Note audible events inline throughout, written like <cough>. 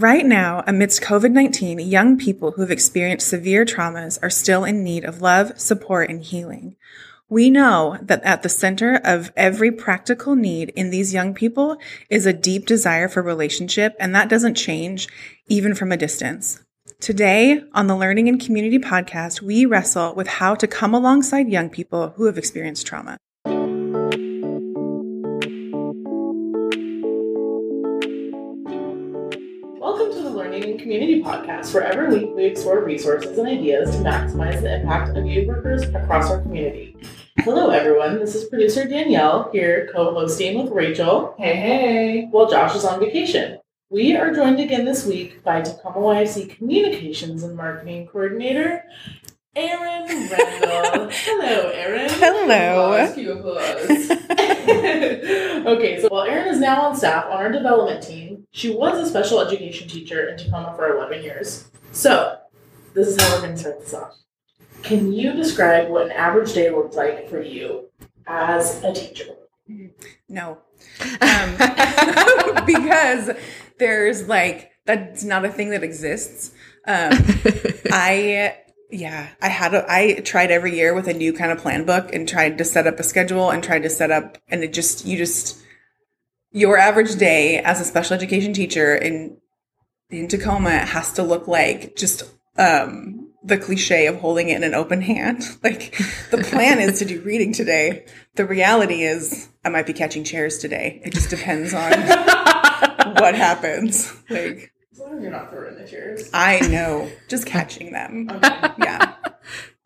Right now, amidst COVID 19, young people who have experienced severe traumas are still in need of love, support, and healing. We know that at the center of every practical need in these young people is a deep desire for relationship, and that doesn't change even from a distance. Today, on the Learning and Community podcast, we wrestle with how to come alongside young people who have experienced trauma. Learning and Community Podcast, where every week we explore resources and ideas to maximize the impact of youth workers across our community. Hello, everyone. This is producer Danielle here, co hosting with Rachel. Hey, hey. While Josh is on vacation. We are joined again this week by Tacoma YFC Communications and Marketing Coordinator, Erin Randall. <laughs> Hello, Erin. Hello. Applause, cue applause. okay, so while Erin is now on staff on our development team, she was a special education teacher in Tacoma for 11 years. So, this is how we're going to start this off. Can you describe what an average day looked like for you as a teacher? No. Um, <laughs> because there's like, that's not a thing that exists. Um, <laughs> I, yeah, I had, a, I tried every year with a new kind of plan book and tried to set up a schedule and tried to set up, and it just, you just, your average day as a special education teacher in, in Tacoma has to look like just, um, the cliche of holding it in an open hand. <laughs> Like the plan is to do <laughs> reading today. The reality is I might be catching chairs today. It just depends on <laughs> what happens. Like As long as you're not throwing the chairs. I know, just catching them. Okay. Yeah.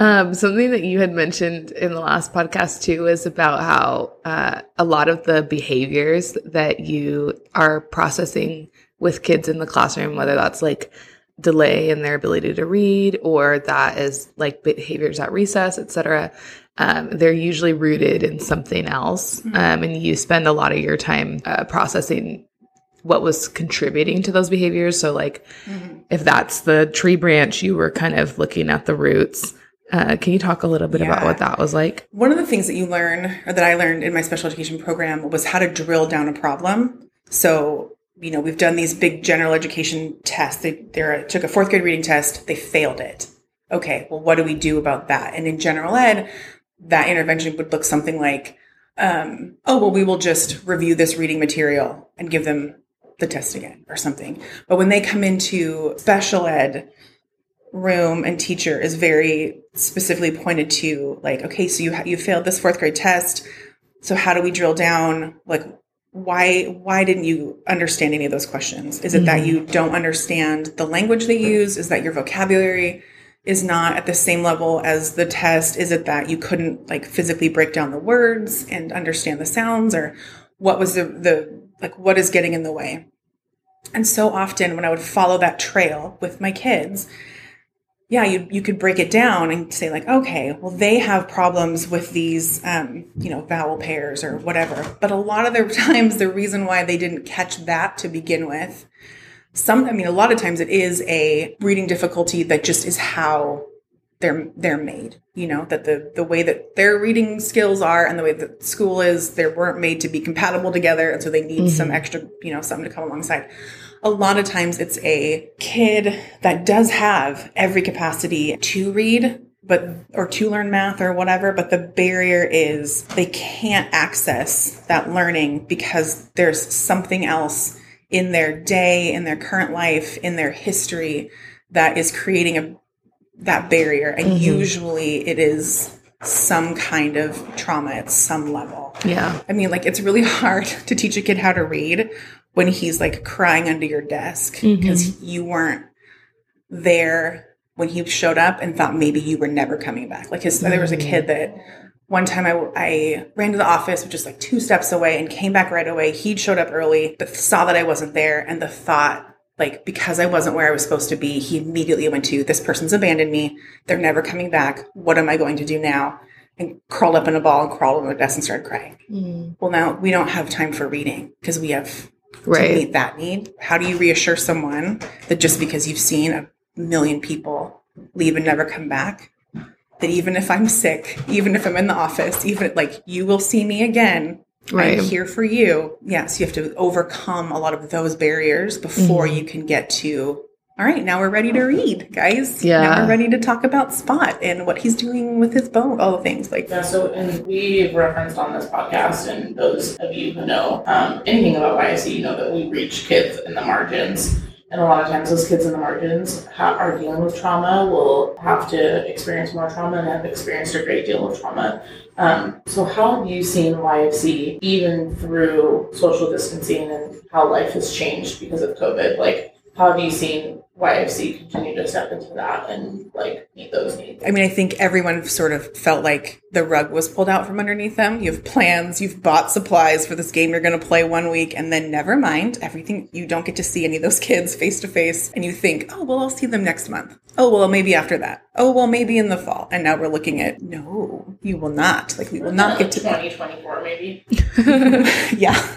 Um, something that you had mentioned in the last podcast too is about how uh, a lot of the behaviors that you are processing with kids in the classroom, whether that's like delay in their ability to read or that is like behaviors at recess, etc. Um, they're usually rooted in something else, um, and you spend a lot of your time uh, processing what was contributing to those behaviors. So, like, if that's the tree branch, you were kind of looking at the roots. Uh, can you talk a little bit about what that was like? One of the things that you learn, or that I learned in my special education program, was how to drill down a problem. So, you know, we've done these big general education tests. They they took a fourth grade reading test. They failed it. Okay, well, what do we do about that? And in general ed, that intervention would look something like, um, oh, well, we will just review this reading material and give them the test again or something. But when they come into special ed, room and teacher is very specifically pointed to like okay so you ha- you failed this fourth grade test. So how do we drill down? Like why why didn't you understand any of those questions? Is it that mm-hmm. you don't understand the language they use? Is that your vocabulary is not at the same level as the test? Is it that you couldn't like physically break down the words and understand the sounds? Or what was the the like what is getting in the way? And so often when i would follow that trail with my kids yeah, you you could break it down and say like, okay, well they have problems with these, um, you know, vowel pairs or whatever. But a lot of the <laughs> times, the reason why they didn't catch that to begin with, some, I mean, a lot of times it is a reading difficulty that just is how they're they're made. You know, that the the way that their reading skills are and the way that school is, they weren't made to be compatible together, and so they need some extra, you know, something to come alongside a lot of times it's a kid that does have every capacity to read but or to learn math or whatever but the barrier is they can't access that learning because there's something else in their day in their current life in their history that is creating a that barrier. And mm-hmm. usually it is some kind of trauma at some level. Yeah. I mean, like, it's really <laughs> hard to teach a kid how to read when he's like crying under your desk mm-hmm. because you weren't there when he showed up and thought maybe you were never coming back. Like, his, there was a kid mm-hmm. that one time I, I ran to the office, which is like two steps away, and came back right away. He'd showed up early, but saw that I wasn't there, and the thought, like, because I wasn't where I was supposed to be, he immediately went to, this person's abandoned me. They're never coming back. What am I going to do now? And crawled up in a ball and crawled on the desk and started crying. Mm. Well, now we don't have time for reading because we have to Right. meet that need. How do you reassure someone that just because you've seen a million people leave and never come back, that even if I'm sick, even if I'm in the office, even like you will see me again Right. I'm here for you. Yes, you have to overcome a lot of those barriers before Mhm. you can get to. All right, now we're ready to read, guys. Yeah. Now we're ready to talk about Spot and what he's doing with his bone, all the things like Yeah, so and we've referenced on this podcast, and those of you who know um, anything about YFC know that we reach kids in the margins. And a lot of times, those kids in the margins ha- are dealing with trauma, will have to experience more trauma, and have experienced a great deal of trauma. Um, so, how have you seen YFC even through social distancing and how life has changed because of COVID? Like, how have you seen YFC continue to step into that and like meet those needs? I mean, I think everyone sort of felt like the rug was pulled out from underneath them. You have plans, you've bought supplies for this game you're going to play one week, and then never mind, everything, you don't get to see any of those kids face to face. And you think, oh, well, I'll see them next month. Oh, well, maybe after that. Oh, well, maybe in the fall. And now we're looking at, no, you will not. Like, we will not get to 2024, maybe. <laughs> yeah.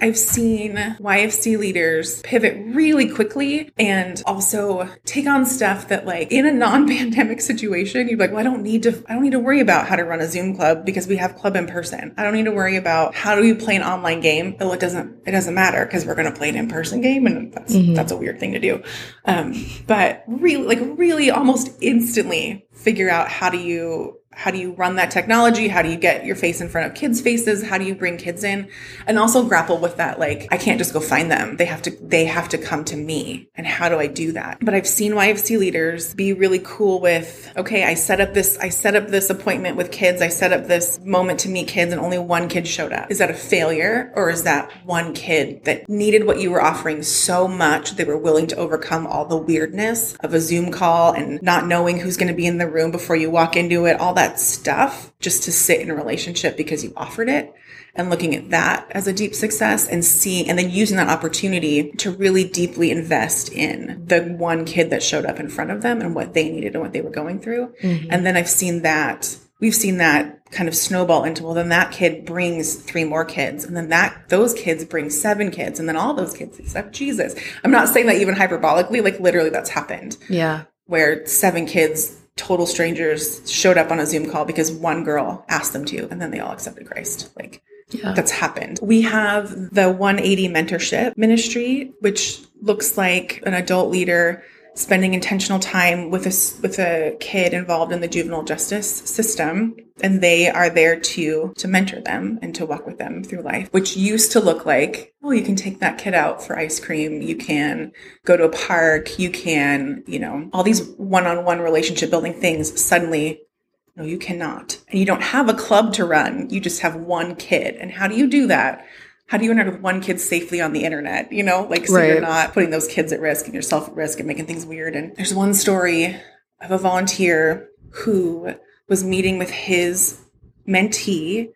I've seen YFC leaders pivot really quickly and also take on stuff that like in a non-pandemic situation, you'd be like, well, I don't need to, I don't need to worry about how to run a Zoom club because we have club in person. I don't need to worry about how do we play an online game. Oh, it doesn't, it doesn't matter because we're going to play an in-person game and that's, Mhm. that's a weird thing to do. Um, but really, like really almost instantly figure out how do you how do you run that technology? How do you get your face in front of kids faces? How do you bring kids in? And also grapple with that like i can't just go find them. They have to they have to come to me. And how do i do that? But i've seen yfc leaders be really cool with okay i set up this i set up this appointment with kids. I set up this moment to meet kids and only one kid showed up. Is that a failure or is that one kid that needed what you were offering so much they were willing to overcome all the weirdness of a zoom call and not knowing who's going to be in the room before you walk into it all that stuff just to sit in a relationship because you offered it and looking at that as a deep success and seeing and then using that opportunity to really deeply invest in the one kid that showed up in front of them and what they needed and what they were going through Mhm. and then i've seen that we've seen that kind of snowball into well then that kid brings three more kids and then that those kids bring seven kids and then all those kids except jesus i'm not saying that even hyperbolically like literally that's happened Yeah. where seven kids, total strangers, showed up on a Zoom call because one girl asked them to, and then they all accepted Christ. Like Yeah. that's happened. We have the 180 mentorship ministry, which looks like an adult leader spending intentional time with a with a kid involved in the juvenile justice system and they are there to to mentor them and to walk with them through life which used to look like oh you can take that kid out for ice cream. You can go to a park. You can you know all these one-on-one relationship building things. Suddenly no you cannot. And you don't have a club to run. You just have one kid. And how do you do that how do you interact with one kid safely on the internet you know? Like so you're not putting those kids at risk and yourself at risk and making things weird. And there's one story of a volunteer who was meeting with his mentee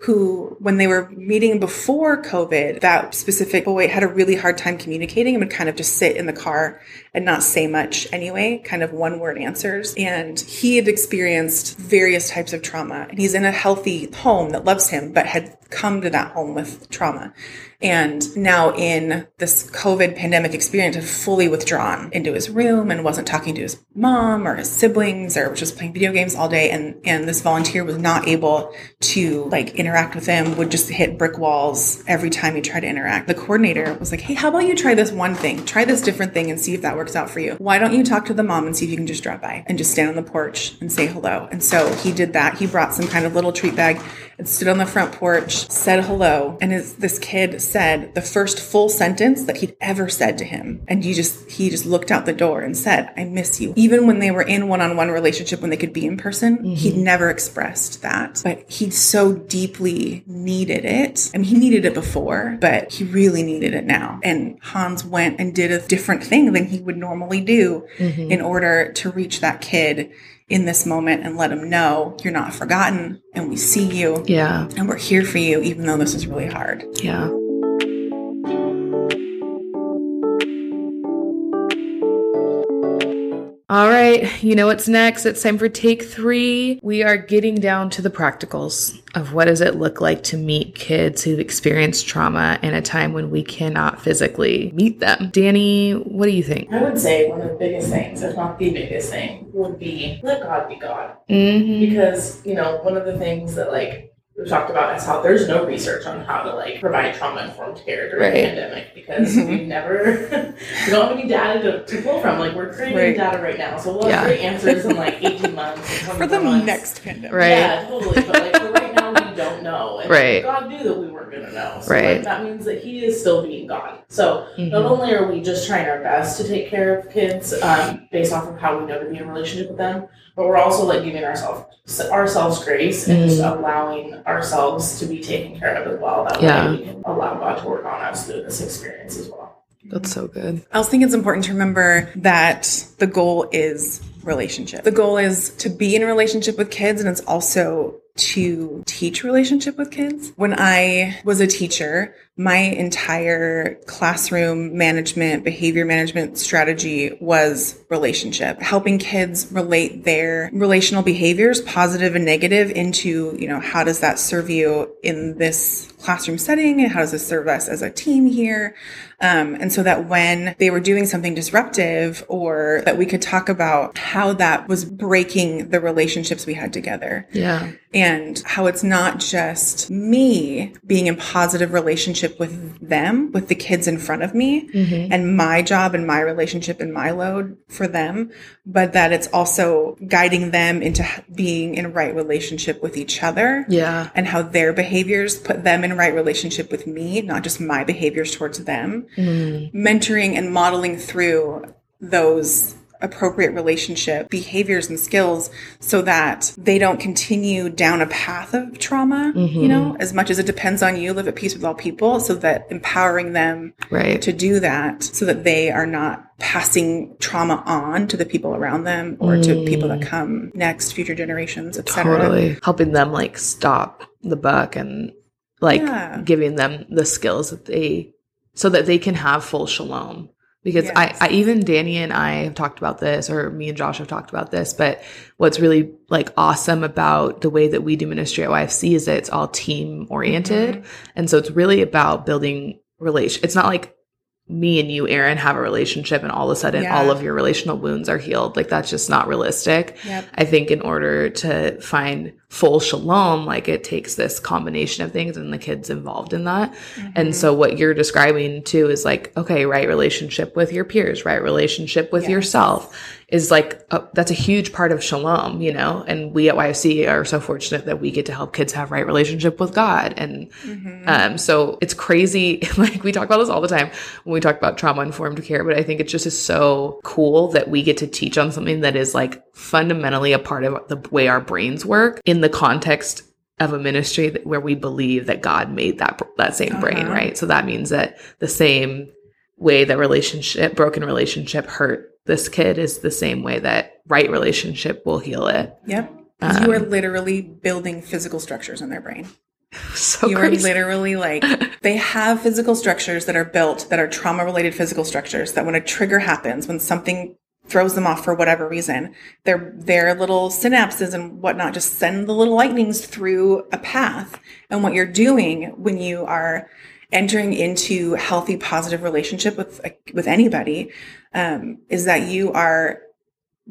who, when they were meeting before COVID, that specific boy had a really hard time communicating and would kind of just sit in the car and not say much anyway, kind of one word answers. And he had experienced various types of trauma. And he's in a healthy home that loves him, but had come to that home with trauma. And now in this COVID pandemic experience had fully withdrawn into his room and wasn't talking to his mom or his siblings or just playing video games all day. And, and this volunteer was not able to like interact with him, would just hit brick walls every time he tried to interact. The coordinator was like, Hey, how about you try this one thing? Try this different thing and see if that works out for you. Why don't you talk to the mom and see if you can just drop by and just stand on the porch and say hello? And so he did that. He brought some kind of little treat bag and stood on the front porch, said hello. And his, this kid said the first full sentence that he'd ever said to him. And you just, he just looked out the door and said, I miss you. Even when they were in one on one relationship, when they could be in person, he'd never expressed that. But he so deeply needed it. I mean, he needed it before, but he really needed it now. And Hans went and did a different thing than he would normally do Mhm. in order to reach that kid in this moment and let them know you're not forgotten and we see you Yeah. and we're here for you even though this is really hard. Yeah. All right, you know what's next? It's time for take three. We are getting down to the practicals of what does it look like to meet kids who've experienced trauma in a time when we cannot physically meet them. Danny, what do you think? I would say one of the biggest things, if not the biggest thing, would be let God be God. Mm-hmm. Because, you know, one of the things that like we've talked about is how there's no research on how to like provide trauma informed care during Right. the pandemic because Mhm. we've never <laughs> we don't have any data to, to pull from. Like we're creating Right. data right now, so we'll have Yeah. great answers in like <laughs> eighteen months. and For the months. next pandemic. Right. Yeah, totally. But like for right now, we don't know. And <laughs> Right. God knew that we weren't going to know. So Right. like, that means that He is still being God. So Mhm. not only are we just trying our best to take care of kids um, based off of how we know to be in relationship with them, but we're also like giving ourselves ourselves grace and just mm. allowing ourselves to be taken care of as well. That Yeah. way we can allow God to work on us through this experience as well. That's so good. I also think it's important to remember that the goal is relationship. The goal is to be in a relationship with kids, and it's also to teach relationship with kids. When I was a teacher, my entire classroom management, behavior management strategy was relationship, helping kids relate their relational behaviors, positive and negative, into, you know, how does that serve you in this classroom setting? And how does this serve us as a team here? Um, and so that when they were doing something disruptive or that we could talk about how that was breaking the relationships we had together Yeah. and how it's not just me being in positive relationship with them, with the kids in front of me Mm-hmm. and my job and my relationship and my load for them, but that it's also guiding them into being in right relationship with each other Yeah. and how their behaviors put them in right relationship with me, not just my behaviors towards them. Mm. Mentoring and modeling through those appropriate relationship behaviors and skills so that they don't continue down a path of trauma, you know, mm-hmm. as much as it depends on you, live at peace with all people, so that empowering them Right. to do that so that they are not passing trauma on to the people around them or to people that mm. come next, future generations, etc. Totally. Helping them like stop the buck and like Yeah. giving them the skills that they so that they can have full shalom. Because Yes. I, I even Danny and I have talked about this, or me and Josh have talked about this, but what's really like awesome about the way that we do ministry at YFC is that it's all team oriented. Mm-hmm. And so it's really about building relation. It's not like me and you, Erin, have a relationship and all of a sudden Yeah. all of your relational wounds are healed. Like that's just not realistic. Yep. I think in order to find full shalom, like it takes this combination of things and the kids involved in that. Mm-hmm. And so what you're describing too is like, okay, right relationship with your peers, right relationship with Yes. yourself is like, a, that's a huge part of shalom, you know? And we at YFC are so fortunate that we get to help kids have right relationship with God. And Mm-hmm. um, so it's crazy. <laughs> Like we talk about this all the time when we talk about trauma informed care, but I think it just is so cool that we get to teach on something that is like fundamentally a part of the way our brains work in the context of a ministry that, where we believe that God made that that same brain, Uh-huh. right? So that means that the same way that relationship broken relationship hurt this kid is the same way that right relationship will heal it. Yep. 'Cause you are Um, literally building physical structures in their brain. <laughs> So you crazy. are literally like <laughs> they have physical structures that are built that are trauma related physical structures that when a trigger happens when something throws them off for whatever reason their their little synapses and whatnot just send the little lightnings through a path and what you're doing when you are entering into healthy positive relationship with with anybody um, is that you are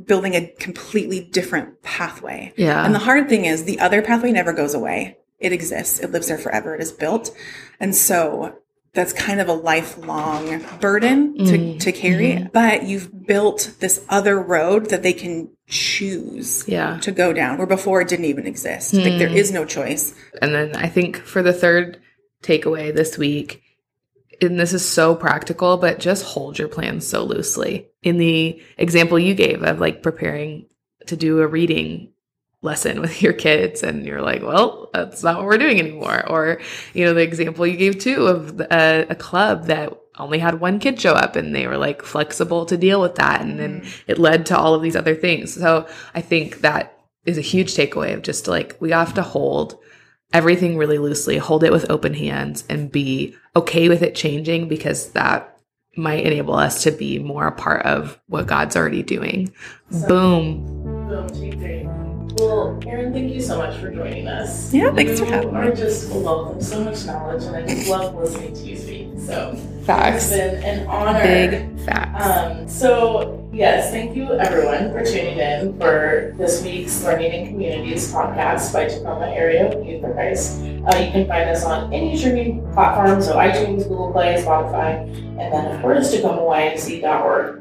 building a completely different pathway yeah. and the hard thing is the other pathway never goes away. It exists. It lives there forever. It is built. And so that's kind of a lifelong burden to, Mhm. to carry. Mhm. But you've built this other road that they can choose yeah. to go down where before it didn't even exist. Like there Hmm. no choice. And then I think for the third takeaway this week, and this is so practical, but just hold your plans so loosely. In the example you gave of like preparing to do a reading lesson with your kids, and you're like, well, that's not what we're doing anymore. Or, you know, the example you gave too of a, uh, a club that only had one kid show up and they were like flexible to deal with that. And then mm-hmm. it led to all of these other things. So I think that is a huge takeaway of just like, we have to hold everything really loosely, hold it with open hands, and be okay with it changing because that might enable us to be more a part of what God's already doing. Boom. Boom. Well, Erin, thank you so much for joining us. Yeah, thanks for having me. are just a wealth of so much knowledge, and I just love listening to you speak. So Facts. it's been an honor. Big facts. Um, so yes, thank you everyone for tuning in for this week's Learning in Communities podcast by Tacoma Area Youth for Christ. Uh, you can find us on any streaming platform, so iTunes, Google Play, Spotify, and then of course TacomaYFC.org.